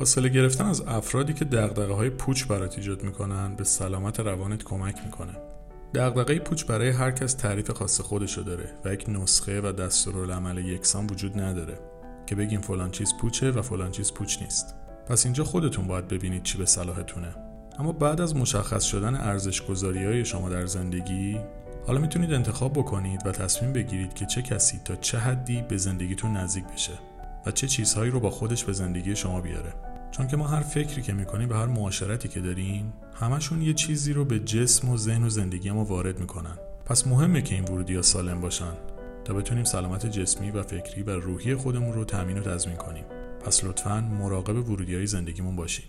فاصله گرفتن از افرادی که دقدقه های پوچ برات ایجاد می‌کنن به سلامت روانت کمک می‌کنه. دقدقه پوچ برای هر کس تعریف خاص خودشو داره و یک نسخه و دستورالعمل یکسان وجود نداره که بگیم فلان چیز پوچه و فلان چیز پوچ نیست. پس اینجا خودتون باید ببینید چی به صلاحتونه. اما بعد از مشخص شدن ارزش های شما در زندگی حالا می‌تونید انتخاب بکنید و تصمیم بگیرید که چه کسی تا چه حدی به زندگیتون نزدیک بشه و چه چیزهایی رو با خودش به زندگی شما بیاره. چون که ما هر فکری که می‌کنیم به هر معاشرتی که داریم همشون یه چیزی رو به جسم و ذهن و زندگی ما وارد می‌کنن. پس مهمه که این ورودی ها سالم باشن تا بتونیم سلامت جسمی و فکری و روحی خودمون رو تامین و تضمین کنیم. پس لطفا مراقب ورودی های زندگیمون باشیم